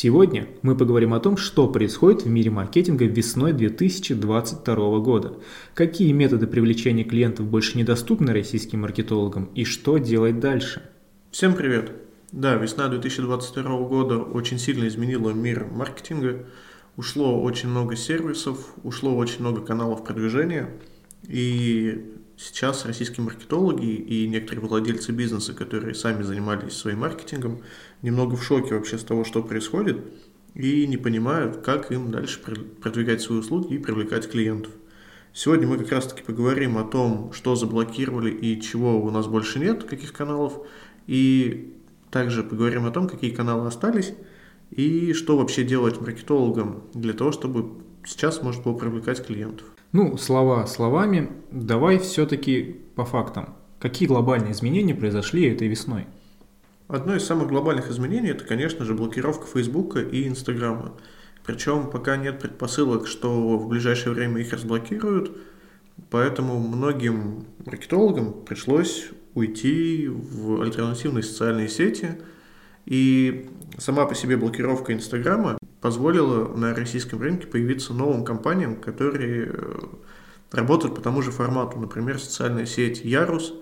Сегодня мы поговорим о том, что происходит в мире маркетинга весной 2022 года, какие методы привлечения клиентов больше недоступны российским маркетологам и что делать дальше. Всем привет! Да, весна 2022 года очень сильно изменила мир маркетинга. Ушло очень много сервисов, ушло очень много каналов продвижения. И сейчас российские маркетологи и некоторые владельцы бизнеса, которые сами занимались своим маркетингом, немного в шоке вообще с того, что происходит, и не понимают, как им дальше продвигать свои услуги и привлекать клиентов. Сегодня мы как раз-таки поговорим о том, что заблокировали и чего у нас больше нет, каких каналов, и также поговорим о том, какие каналы остались и что вообще делать маркетологам для того, чтобы сейчас можно было привлекать клиентов. Ну, слова словами, давай все-таки по фактам. Какие глобальные изменения произошли этой весной? Одно из самых глобальных изменений – это, конечно же, блокировка Фейсбука и Инстаграма. Причем пока нет предпосылок, что в ближайшее время их разблокируют, поэтому многим маркетологам пришлось уйти в альтернативные социальные сети. И сама по себе блокировка Инстаграма позволила на российском рынке появиться новым компаниям, которые э, работают по тому же формату. Например, социальная сеть Ярус,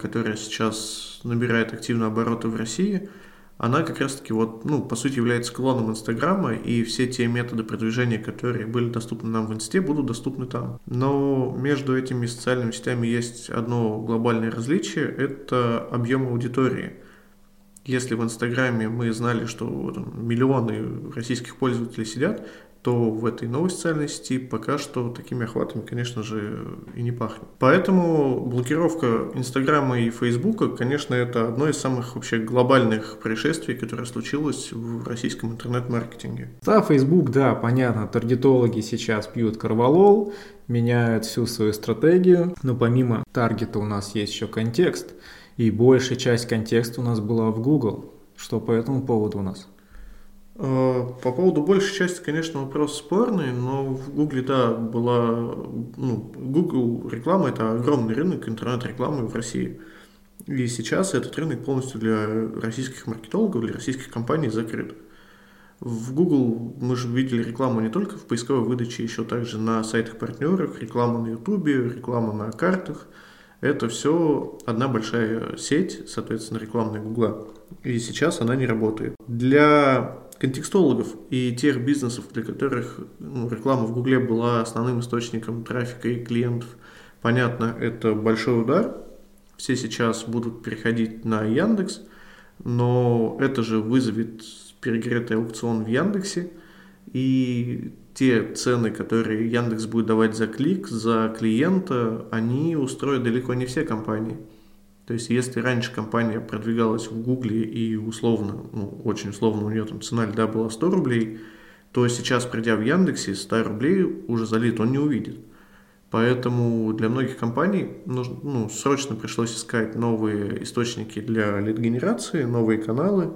которая сейчас набирает активно обороты в России, она как раз-таки вот, ну, по сути является клоном Инстаграма, и все те методы продвижения, которые были доступны нам в Инсте, будут доступны там. Но между этими социальными сетями есть одно глобальное различие – это объем аудитории. Если в Инстаграме мы знали, что там, миллионы российских пользователей сидят, то в этой новой социальной сети пока что такими охватами, конечно же, и не пахнет. Поэтому блокировка Инстаграма и Фейсбука, конечно, это одно из самых вообще глобальных происшествий, которое случилось в российском интернет-маркетинге. Да, Фейсбук, да, понятно, таргетологи сейчас пьют карвалол, меняют всю свою стратегию, но помимо таргета у нас есть еще контекст, и большая часть контекста у нас была в Google. Что по этому поводу у нас? Э, по поводу большей части, конечно, вопрос спорный, но в Гугле, да, была, ну, Google реклама – это огромный рынок интернет-рекламы в России. И сейчас этот рынок полностью для российских маркетологов, для российских компаний закрыт. В Google мы же видели рекламу не только в поисковой выдаче, еще также на сайтах партнерах, рекламу на YouTube, рекламу на картах. Это все одна большая сеть, соответственно, рекламная Гугла. И сейчас она не работает. Для контекстологов и тех бизнесов, для которых ну, реклама в Гугле была основным источником трафика и клиентов, понятно, это большой удар. Все сейчас будут переходить на Яндекс, но это же вызовет перегретый аукцион в Яндексе, и те цены, которые Яндекс будет давать за клик, за клиента, они устроят далеко не все компании. То есть, если раньше компания продвигалась в Гугле и условно, ну, очень условно у нее там цена льда была 100 рублей, то сейчас, придя в Яндексе, 100 рублей уже залит он не увидит. Поэтому для многих компаний нужно, ну, срочно пришлось искать новые источники для лид-генерации, новые каналы.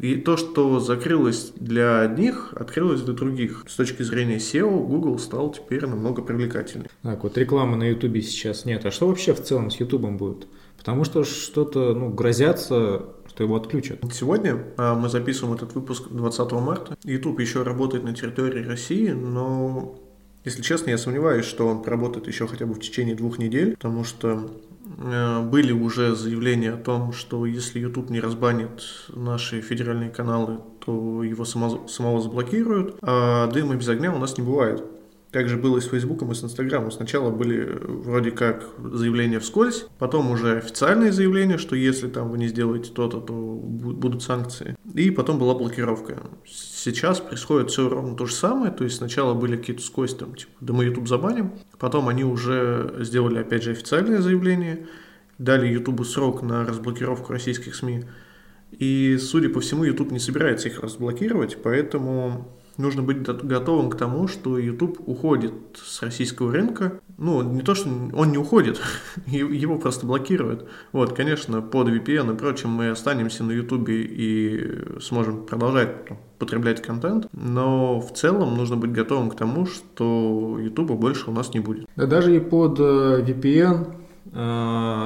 И то, что закрылось для одних, открылось для других. С точки зрения SEO, Google стал теперь намного привлекательнее. Так, вот рекламы на YouTube сейчас нет. А что вообще в целом с YouTube будет? Потому что что-то ну, грозятся, что его отключат. Сегодня а, мы записываем этот выпуск 20 марта. YouTube еще работает на территории России, но, если честно, я сомневаюсь, что он проработает еще хотя бы в течение двух недель, потому что были уже заявления о том, что если YouTube не разбанит наши федеральные каналы, то его само, самого заблокируют, а дыма без огня у нас не бывает. Также было и с Фейсбуком, и с Инстаграмом. Сначала были э, вроде как заявления вскользь, потом уже официальные заявления, что если там вы не сделаете то-то, то будут санкции. И потом была блокировка. Сейчас происходит все ровно то же самое, то есть сначала были какие-то скользь, там, типа, да мы YouTube забаним, потом они уже сделали, опять же, официальное заявление, дали YouTube срок на разблокировку российских СМИ, и, судя по всему, YouTube не собирается их разблокировать, поэтому нужно быть готовым к тому, что YouTube уходит с российского рынка. Ну, не то, что он не уходит, его просто блокируют. Вот, конечно, под VPN и прочим мы останемся на YouTube и сможем продолжать потреблять контент, но в целом нужно быть готовым к тому, что YouTube больше у нас не будет. Да даже и под э, VPN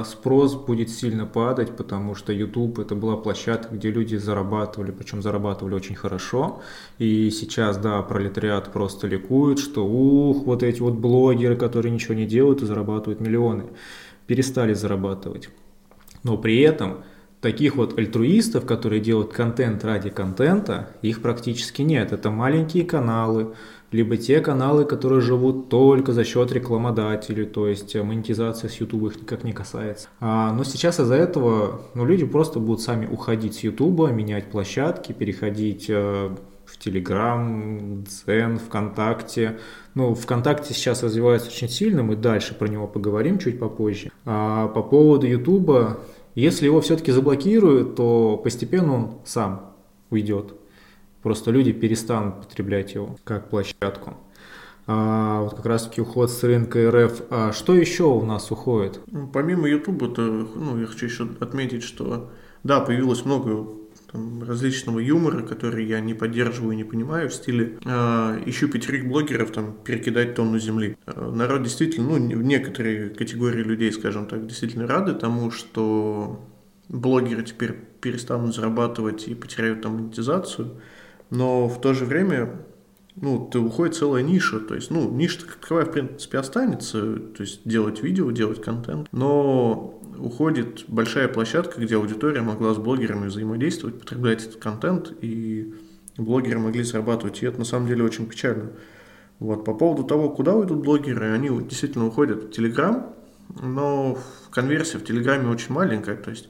спрос будет сильно падать, потому что YouTube это была площадка, где люди зарабатывали, причем зарабатывали очень хорошо. И сейчас, да, пролетариат просто ликует, что ух, вот эти вот блогеры, которые ничего не делают и зарабатывают миллионы, перестали зарабатывать. Но при этом таких вот альтруистов, которые делают контент ради контента, их практически нет. Это маленькие каналы, либо те каналы, которые живут только за счет рекламодателей, то есть э, монетизация с YouTube их никак не касается. А, но сейчас из-за этого ну, люди просто будут сами уходить с YouTube, менять площадки, переходить э, в Telegram, Zen, ВКонтакте. Ну, ВКонтакте сейчас развивается очень сильно, мы дальше про него поговорим чуть попозже. А по поводу YouTube, если его все-таки заблокируют, то постепенно он сам уйдет. Просто люди перестанут потреблять его как площадку. А, вот как раз таки уход с рынка РФ. А что еще у нас уходит? Ну, помимо YouTube, то, ну, я хочу еще отметить, что да, появилось много там, различного юмора, который я не поддерживаю и не понимаю, в стиле э, ищу пятерых блогеров, там, перекидать тонну земли. Народ действительно, ну, некоторые категории людей, скажем так, действительно рады тому, что блогеры теперь перестанут зарабатывать и потеряют там монетизацию но в то же время ну, ты уходит целая ниша, то есть, ну, ниша таковая, в принципе, останется, то есть, делать видео, делать контент, но уходит большая площадка, где аудитория могла с блогерами взаимодействовать, потреблять этот контент, и блогеры могли зарабатывать, и это на самом деле очень печально. Вот, по поводу того, куда уйдут блогеры, они действительно уходят в Телеграм, но конверсия в Телеграме очень маленькая, то есть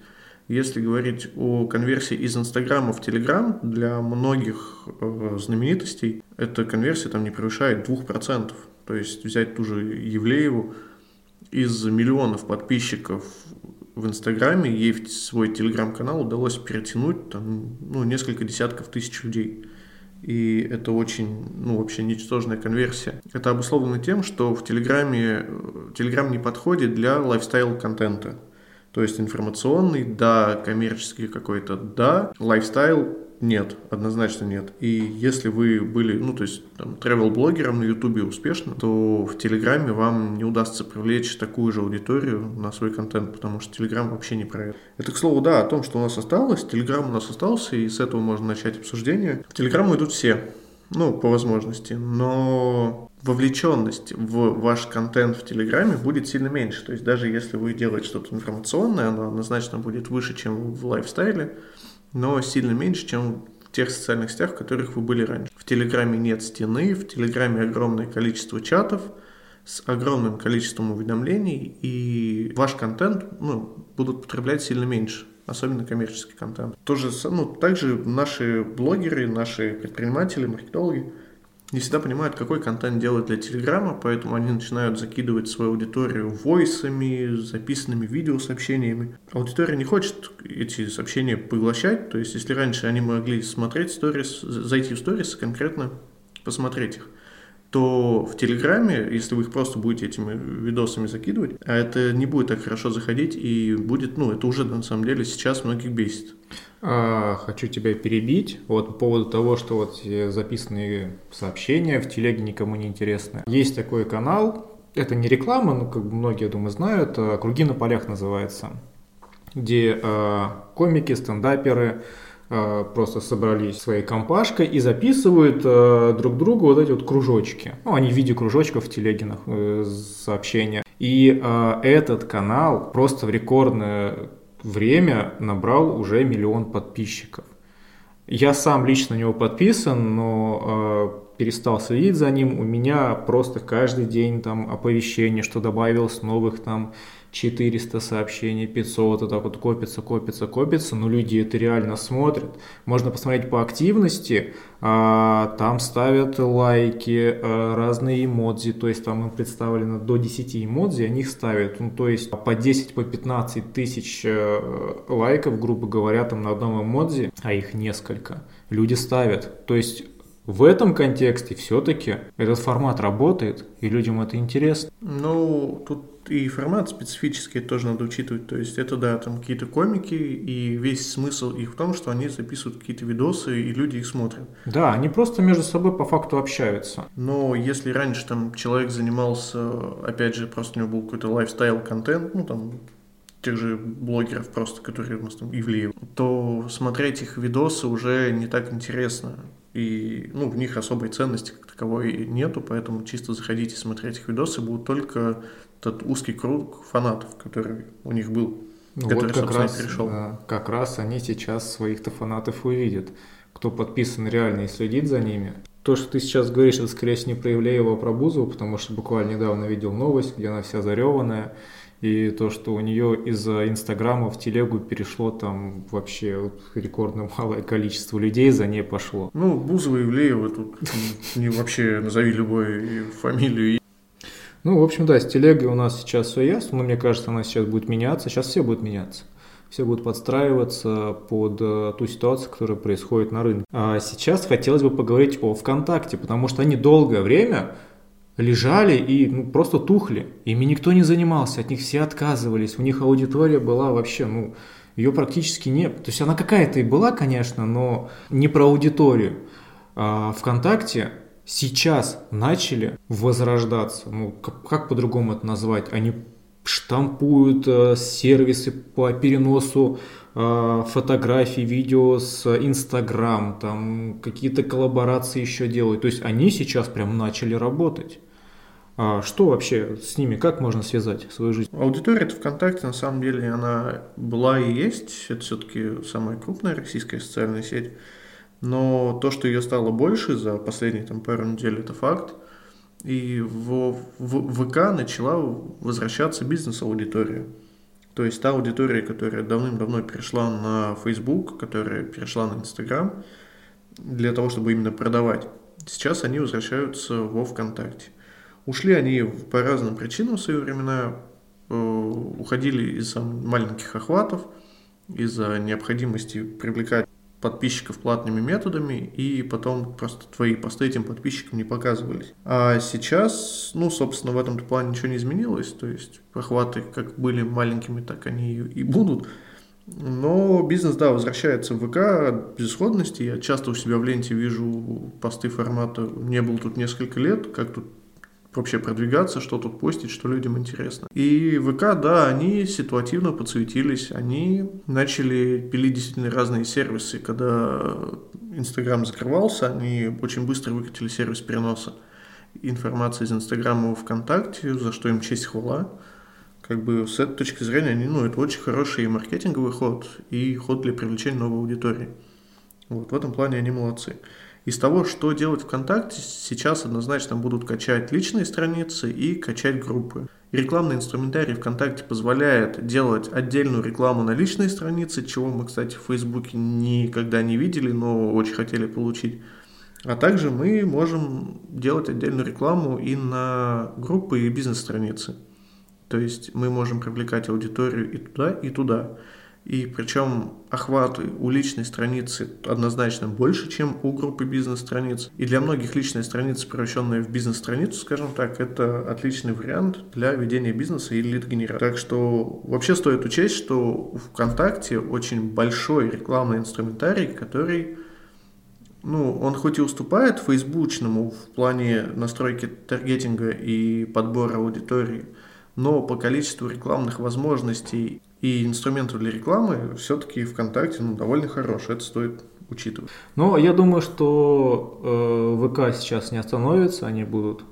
если говорить о конверсии из Инстаграма в Телеграм, для многих э, знаменитостей эта конверсия там не превышает 2%. То есть взять ту же Евлееву, из миллионов подписчиков в Инстаграме, ей в свой Телеграм-канал удалось перетянуть там, ну, несколько десятков тысяч людей. И это очень, ну, вообще ничтожная конверсия. Это обусловлено тем, что в Телеграме, Телеграм не подходит для lifestyle-контента. То есть информационный, да, коммерческий какой-то, да, lifestyle нет, однозначно нет. И если вы были, ну, то есть, там, travel-блогером на Ютубе успешно, то в Телеграме вам не удастся привлечь такую же аудиторию на свой контент, потому что Телеграм вообще не про это. Это, к слову, да, о том, что у нас осталось. Телеграм у нас остался, и с этого можно начать обсуждение. В Телеграм идут все, ну, по возможности, но вовлеченность в ваш контент в Телеграме будет сильно меньше. То есть даже если вы делаете что-то информационное, оно однозначно будет выше, чем в lifestyle е, но сильно меньше, чем в тех социальных сетях, в которых вы были раньше. В Телеграме нет стены, в Телеграме огромное количество чатов с огромным количеством уведомлений, и ваш контент ну, будут потреблять сильно меньше особенно коммерческий контент. Тоже, ну, также наши блогеры, наши предприниматели, маркетологи не всегда понимают, какой контент делать для Телеграма, поэтому они начинают закидывать свою аудиторию войсами, записанными видеосообщениями. Аудитория не хочет эти сообщения поглощать, то есть если раньше они могли смотреть сторис, зайти в сторис конкретно посмотреть их, то в Телеграме, если вы их просто будете этими видосами закидывать, а это не будет так хорошо заходить и будет, ну, это уже на самом деле сейчас многих бесит. А, хочу тебя перебить. Вот по поводу того, что вот записанные сообщения в телеге никому не интересны. Есть такой канал, это не реклама, но как многие, я думаю, знают, а «Круги на полях» называется, где э, комики, стендаперы, просто собрались своей компашкой и записывают э, друг другу вот эти вот кружочки. Ну, они в виде кружочков в телегинах э, сообщения. И э, этот канал просто в рекордное время набрал уже миллион подписчиков. Я сам лично на него подписан, но э, перестал следить за ним. У меня просто каждый день там оповещение, что добавилось новых там 400 сообщений, 500, вот так вот копится, копится, копится, но люди это реально смотрят. Можно посмотреть по активности, а, там ставят лайки, а, разные эмодзи, то есть там им представлено до 10 эмодзи, они их ставят, ну то есть по 10, по 15 тысяч э, лайков, грубо говоря, там на одном эмодзи, а их несколько, люди ставят. То есть в этом контексте все-таки этот формат работает, и людям это интересно. Ну, тут и формат специфический тоже надо учитывать. То есть это, да, там какие-то комики, и весь смысл их в том, что они записывают какие-то видосы, и люди их смотрят. Да, они просто между собой по факту общаются. Но если раньше там человек занимался, опять же, просто у него был какой-то лайфстайл-контент, ну там тех же блогеров просто, которые у нас там Ивлеев, то смотреть их видосы уже не так интересно. И ну, в них особой ценности как таковой нету, поэтому чисто заходите смотреть их видосы, будут только тот узкий круг фанатов, который у них был, ну, который, вот как раз, пришел. Да, как раз они сейчас своих-то фанатов увидят. Кто подписан реально и следит за ними. То, что ты сейчас говоришь, это скорее всего не про Ивлеева, а про Бузову, потому что буквально недавно видел новость, где она вся зареванная и то, что у нее из-за Инстаграма в телегу перешло там вообще рекордно малое количество людей за ней пошло. Ну, Бузова и Ивлеева тут не вообще назови любую фамилию. Ну, в общем, да, с телегой у нас сейчас все ясно, но мне кажется, она сейчас будет меняться, сейчас все будет меняться. Все будут подстраиваться под э, ту ситуацию, которая происходит на рынке. А сейчас хотелось бы поговорить о ВКонтакте, потому что они долгое время лежали и ну, просто тухли. Ими никто не занимался, от них все отказывались. У них аудитория была вообще, ну, ее практически нет. То есть она какая-то и была, конечно, но не про аудиторию. А ВКонтакте сейчас начали возрождаться. Ну, как, как по-другому это назвать? Они штампуют э, сервисы по переносу э, фотографий, видео с Инстаграм, там какие-то коллаборации еще делают. То есть они сейчас прям начали работать. А что вообще с ними, как можно связать свою жизнь? Аудитория это ВКонтакте, на самом деле, она была и есть. Это все-таки самая крупная российская социальная сеть. Но то, что ее стало больше за последние там, пару недель, это факт. И в, в ВК начала возвращаться бизнес-аудитория. То есть та аудитория, которая давным-давно перешла на Facebook, которая перешла на Instagram, для того, чтобы именно продавать. Сейчас они возвращаются во ВКонтакте. Ушли они по разным причинам в свои времена, э, уходили из-за маленьких охватов, из-за необходимости привлекать подписчиков платными методами, и потом просто твои посты этим подписчикам не показывались. А сейчас, ну, собственно, в этом плане ничего не изменилось, то есть охваты как были маленькими, так они и будут. Но бизнес, да, возвращается в ВК от безысходности. Я часто у себя в ленте вижу посты формата «Не был тут несколько лет», как тут вообще продвигаться, что тут постить, что людям интересно. И ВК, да, они ситуативно подсветились, они начали пилить действительно разные сервисы. Когда Инстаграм закрывался, они очень быстро выкатили сервис переноса информации из Инстаграма в ВКонтакте, за что им честь хвала. Как бы с этой точки зрения, они, ну, это очень хороший маркетинговый ход и ход для привлечения новой аудитории. Вот в этом плане они молодцы. Из того, что делать ВКонтакте, сейчас однозначно будут качать личные страницы и качать группы. рекламный инструментарий ВКонтакте позволяет делать отдельную рекламу на личные страницы, чего мы, кстати, в Фейсбуке никогда не видели, но очень хотели получить. А также мы можем делать отдельную рекламу и на группы и бизнес-страницы. То есть мы можем привлекать аудиторию и туда, и туда. И причем охваты у личной страницы однозначно больше, чем у группы бизнес-страниц. И для многих личная страница, превращенная в бизнес-страницу, скажем так, это отличный вариант для ведения бизнеса или лид-генерации. Так что вообще стоит учесть, что у ВКонтакте очень большой рекламный инструментарий, который ну, он хоть и уступает фейсбучному в плане настройки таргетинга и подбора аудитории, но по количеству рекламных возможностей и инструментов для рекламы все-таки ВКонтакте ну, довольно хороший, это стоит учитывать. Ну, я думаю, что э, ВК сейчас не остановится, они будут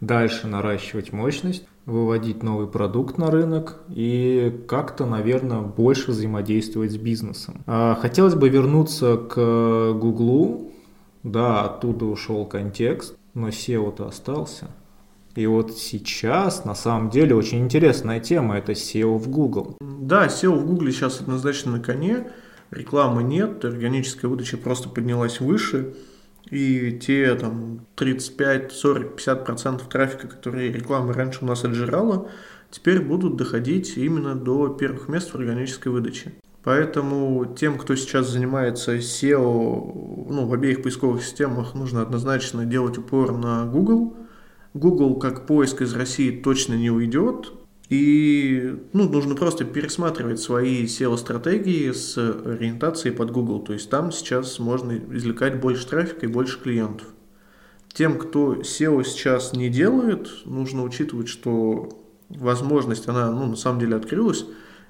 дальше наращивать мощность, выводить новый продукт на рынок и как-то, наверное, больше взаимодействовать с бизнесом. А хотелось бы вернуться к Гуглу. Да, оттуда ушел контекст, но SEO-то остался. И вот сейчас, на самом деле, очень интересная тема – это SEO в Google. Да, SEO в Google сейчас однозначно на коне, рекламы нет, органическая выдача просто поднялась выше, и те там 35, 40, 50 процентов трафика, которые реклама раньше у нас отжирала, теперь будут доходить именно до первых мест в органической выдаче. Поэтому тем, кто сейчас занимается SEO ну, в обеих поисковых системах, нужно однозначно делать упор на Google – Google как поиск из России точно не уйдет, И ну, нужно просто пересматривать свои SEO-стратегии с ориентацией под Google. То есть там сейчас можно извлекать больше трафика и больше клиентов. Тем, кто SEO сейчас не делает, нужно учитывать, что возможность, она ну, на самом деле открылась,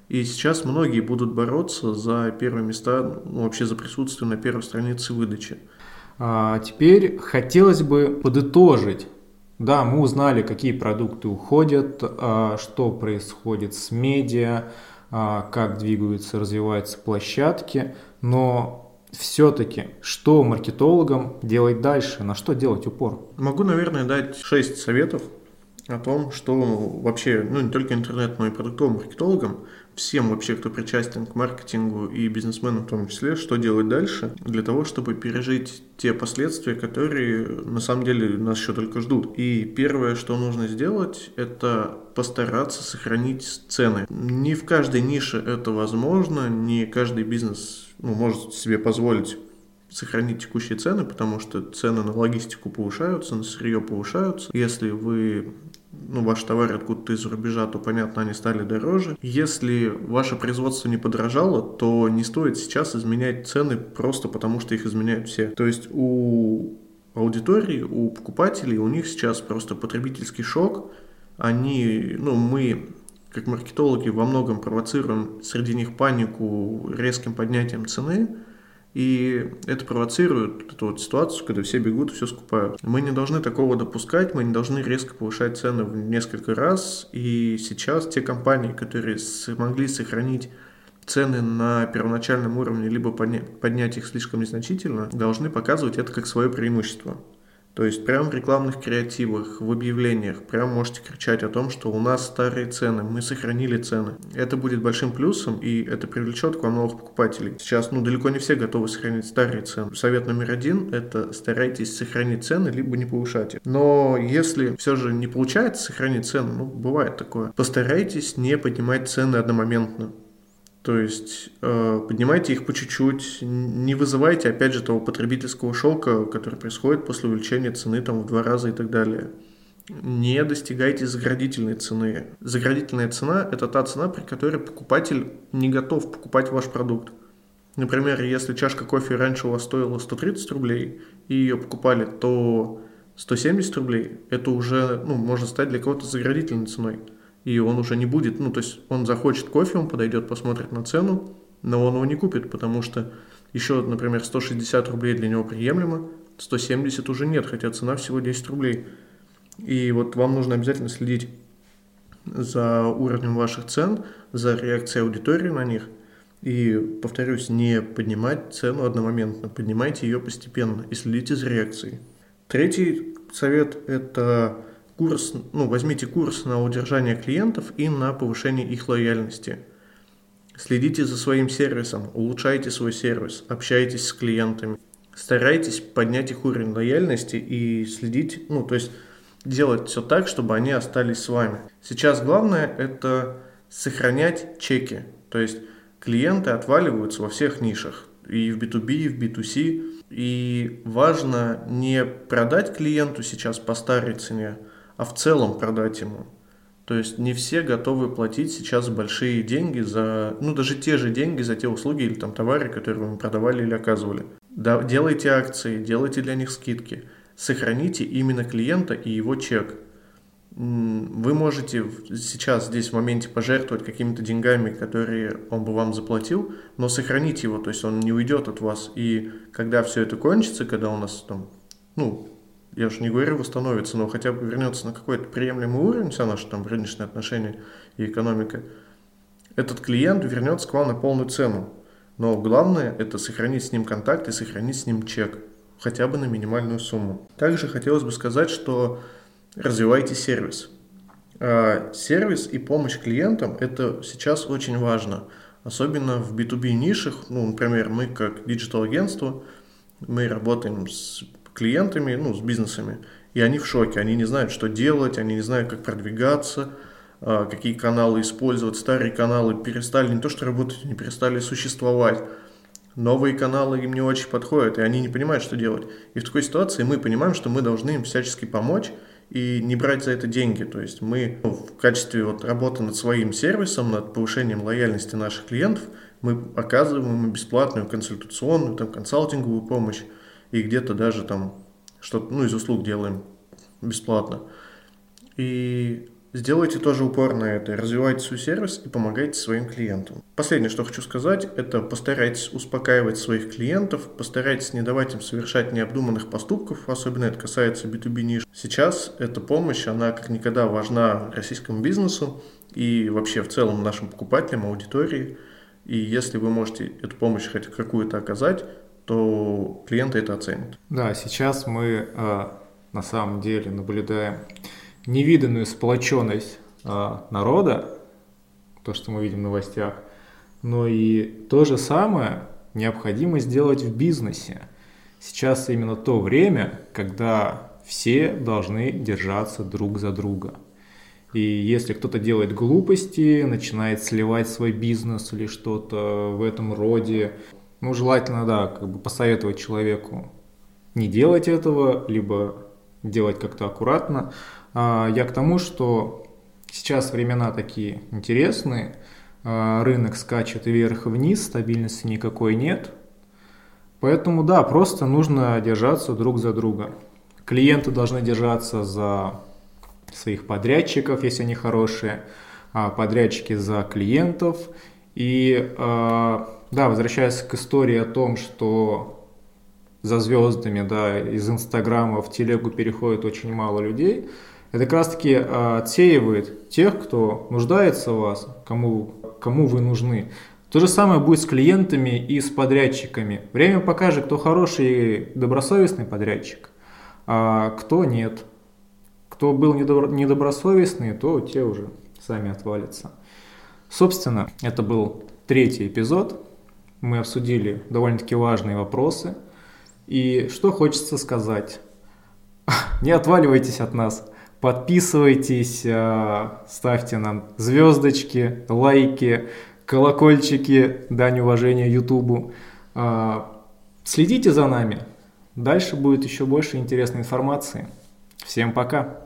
и сейчас многие будут бороться за первые места, ну, вообще за присутствие на первой странице выдачи. А теперь хотелось бы подытожить да, мы узнали, какие продукты уходят, а, что происходит с медиа, а, как двигаются, развиваются площадки, но все-таки, что маркетологам делать дальше, на что делать упор? Могу, наверное, дать 6 советов о том, что вообще, ну не только интернет, но и продуктовым маркетологам всем вообще, кто причастен к маркетингу и бизнесменам в том числе, что делать дальше для того, чтобы пережить те последствия, которые на самом деле нас еще только ждут. И первое, что нужно сделать, это постараться сохранить цены. Не в каждой нише это возможно, не каждый бизнес ну, может себе позволить сохранить текущие цены, потому что цены на логистику повышаются, на сырье повышаются. Если вы ну, ваши товары откуда-то из-за рубежа, то, понятно, они стали дороже. Если ваше производство не подорожало, то не стоит сейчас изменять цены просто потому, что их изменяют все. То есть у аудитории, у покупателей, у них сейчас просто потребительский шок. Они, ну, мы как маркетологи во многом провоцируем среди них панику резким поднятием цены, и это провоцирует эту вот ситуацию, когда все бегут все скупают. Мы не должны такого допускать, мы не должны резко повышать цены в несколько раз. И сейчас те компании, которые смогли сохранить цены на первоначальном уровне, либо поднять их слишком незначительно, должны показывать это как свое преимущество. То есть прямо в рекламных креативах, в объявлениях, прям можете кричать о том, что у нас старые цены, мы сохранили цены. Это будет большим плюсом, и это привлечет к вам новых покупателей. Сейчас, ну, далеко не все готовы сохранить старые цены. Совет номер один – это старайтесь сохранить цены, либо не повышать их. Но если все же не получается сохранить цены, ну, бывает такое, постарайтесь не поднимать цены одномоментно. То есть э, поднимайте их по чуть-чуть, не вызывайте, опять же, того потребительского шока, который происходит после увеличения цены там, в два раза и так далее. Не достигайте заградительной цены. Заградительная цена – это та цена, при которой покупатель не готов покупать ваш продукт. Например, если чашка кофе раньше у вас стоила 130 рублей, и ее покупали, то 170 рублей – это уже ну, можно стать для кого-то заградительной ценой и он уже не будет, ну, то есть он захочет кофе, он подойдет, посмотрит на цену, но он его не купит, потому что еще, например, 160 рублей для него приемлемо, 170 уже нет, хотя цена всего 10 рублей. И вот вам нужно обязательно следить за уровнем ваших цен, за реакцией аудитории на них. И, повторюсь, не поднимать цену одномоментно, поднимайте ее постепенно и следите за реакцией. Третий совет – это курс, ну, возьмите курс на удержание клиентов и на повышение их лояльности. Следите за своим сервисом, улучшайте свой сервис, общайтесь с клиентами. Старайтесь поднять их уровень лояльности и следить, ну, то есть делать все так, чтобы они остались с вами. Сейчас главное это сохранять чеки. То есть клиенты отваливаются во всех нишах. И в B2B, и в B2C. И важно не продать клиенту сейчас по старой цене, а в целом продать ему. То есть не все готовы платить сейчас большие деньги за, ну даже те же деньги за те услуги или там товары, которые вы продавали или оказывали. Да, делайте акции, делайте для них скидки. Сохраните именно клиента и его чек. Вы можете сейчас здесь в моменте пожертвовать какими-то деньгами, которые он бы вам заплатил, но сохраните его, то есть он не уйдет от вас. И когда все это кончится, когда у нас там, ну, я уж не говорю восстановится, но хотя бы вернется на какой-то приемлемый уровень, вся наша там рыночные отношения и экономика, этот клиент вернется к вам на полную цену. Но главное это сохранить с ним контакт и сохранить с ним чек, хотя бы на минимальную сумму. Также хотелось бы сказать, что развивайте сервис. А, сервис и помощь клиентам – это сейчас очень важно. Особенно в B2B нишах, ну, например, мы как digital-агентство, мы работаем с клиентами, ну, с бизнесами, и они в шоке, они не знают, что делать, они не знают, как продвигаться, а, какие каналы использовать. Старые каналы перестали не то что работать, они перестали существовать. Новые каналы им не очень подходят, и они не понимают, что делать. И в такой ситуации мы понимаем, что мы должны им всячески помочь и не брать за это деньги. То есть мы ну, в качестве вот работы над своим сервисом, над повышением лояльности наших клиентов, мы оказываем им бесплатную консультационную, там, консалтинговую помощь и где-то даже там что-то, ну, из услуг делаем бесплатно. И Сделайте тоже упор на это, развивайте свой сервис и помогайте своим клиентам. Последнее, что хочу сказать, это постарайтесь успокаивать своих клиентов, постарайтесь не давать им совершать необдуманных поступков, особенно это касается B2B ниш. Сейчас эта помощь, она как никогда важна российскому бизнесу и вообще в целом нашим покупателям, аудитории. И если вы можете эту помощь хоть какую-то оказать, то клиенты это оценят. Да, сейчас мы э, на самом деле наблюдаем невиданную сплоченность э, народа, то, что мы видим в новостях, но и то же самое необходимо сделать в бизнесе. Сейчас именно то время, когда все должны держаться друг за друга. И если кто-то делает глупости, начинает сливать свой бизнес или что-то в этом роде, ну, желательно, да, как бы посоветовать человеку не делать этого, либо делать как-то аккуратно. А, я к тому, что сейчас времена такие интересные, а, рынок скачет вверх и вниз, стабильности никакой нет. Поэтому да, просто нужно держаться друг за друга. Клиенты должны держаться за своих подрядчиков, если они хорошие, а подрядчики за клиентов. И да, возвращаясь к истории о том, что за звездами, да, из Инстаграма в телегу переходит очень мало людей – это как раз таки а, отсеивает тех, кто нуждается в вас, кому, кому вы нужны. То же самое будет с клиентами и с подрядчиками. Время покажет, кто хороший и добросовестный подрядчик, а кто нет. Кто был недобросовестный, то те уже сами отвалятся. Собственно, это был третий эпизод. Мы обсудили довольно-таки важные вопросы. И что хочется сказать? Не отваливайтесь от нас. Подписывайтесь, э, ставьте нам звездочки, лайки, колокольчики, дань уважения Ютубу. Э, следите за нами. Дальше будет еще больше интересной информации. Всем пока!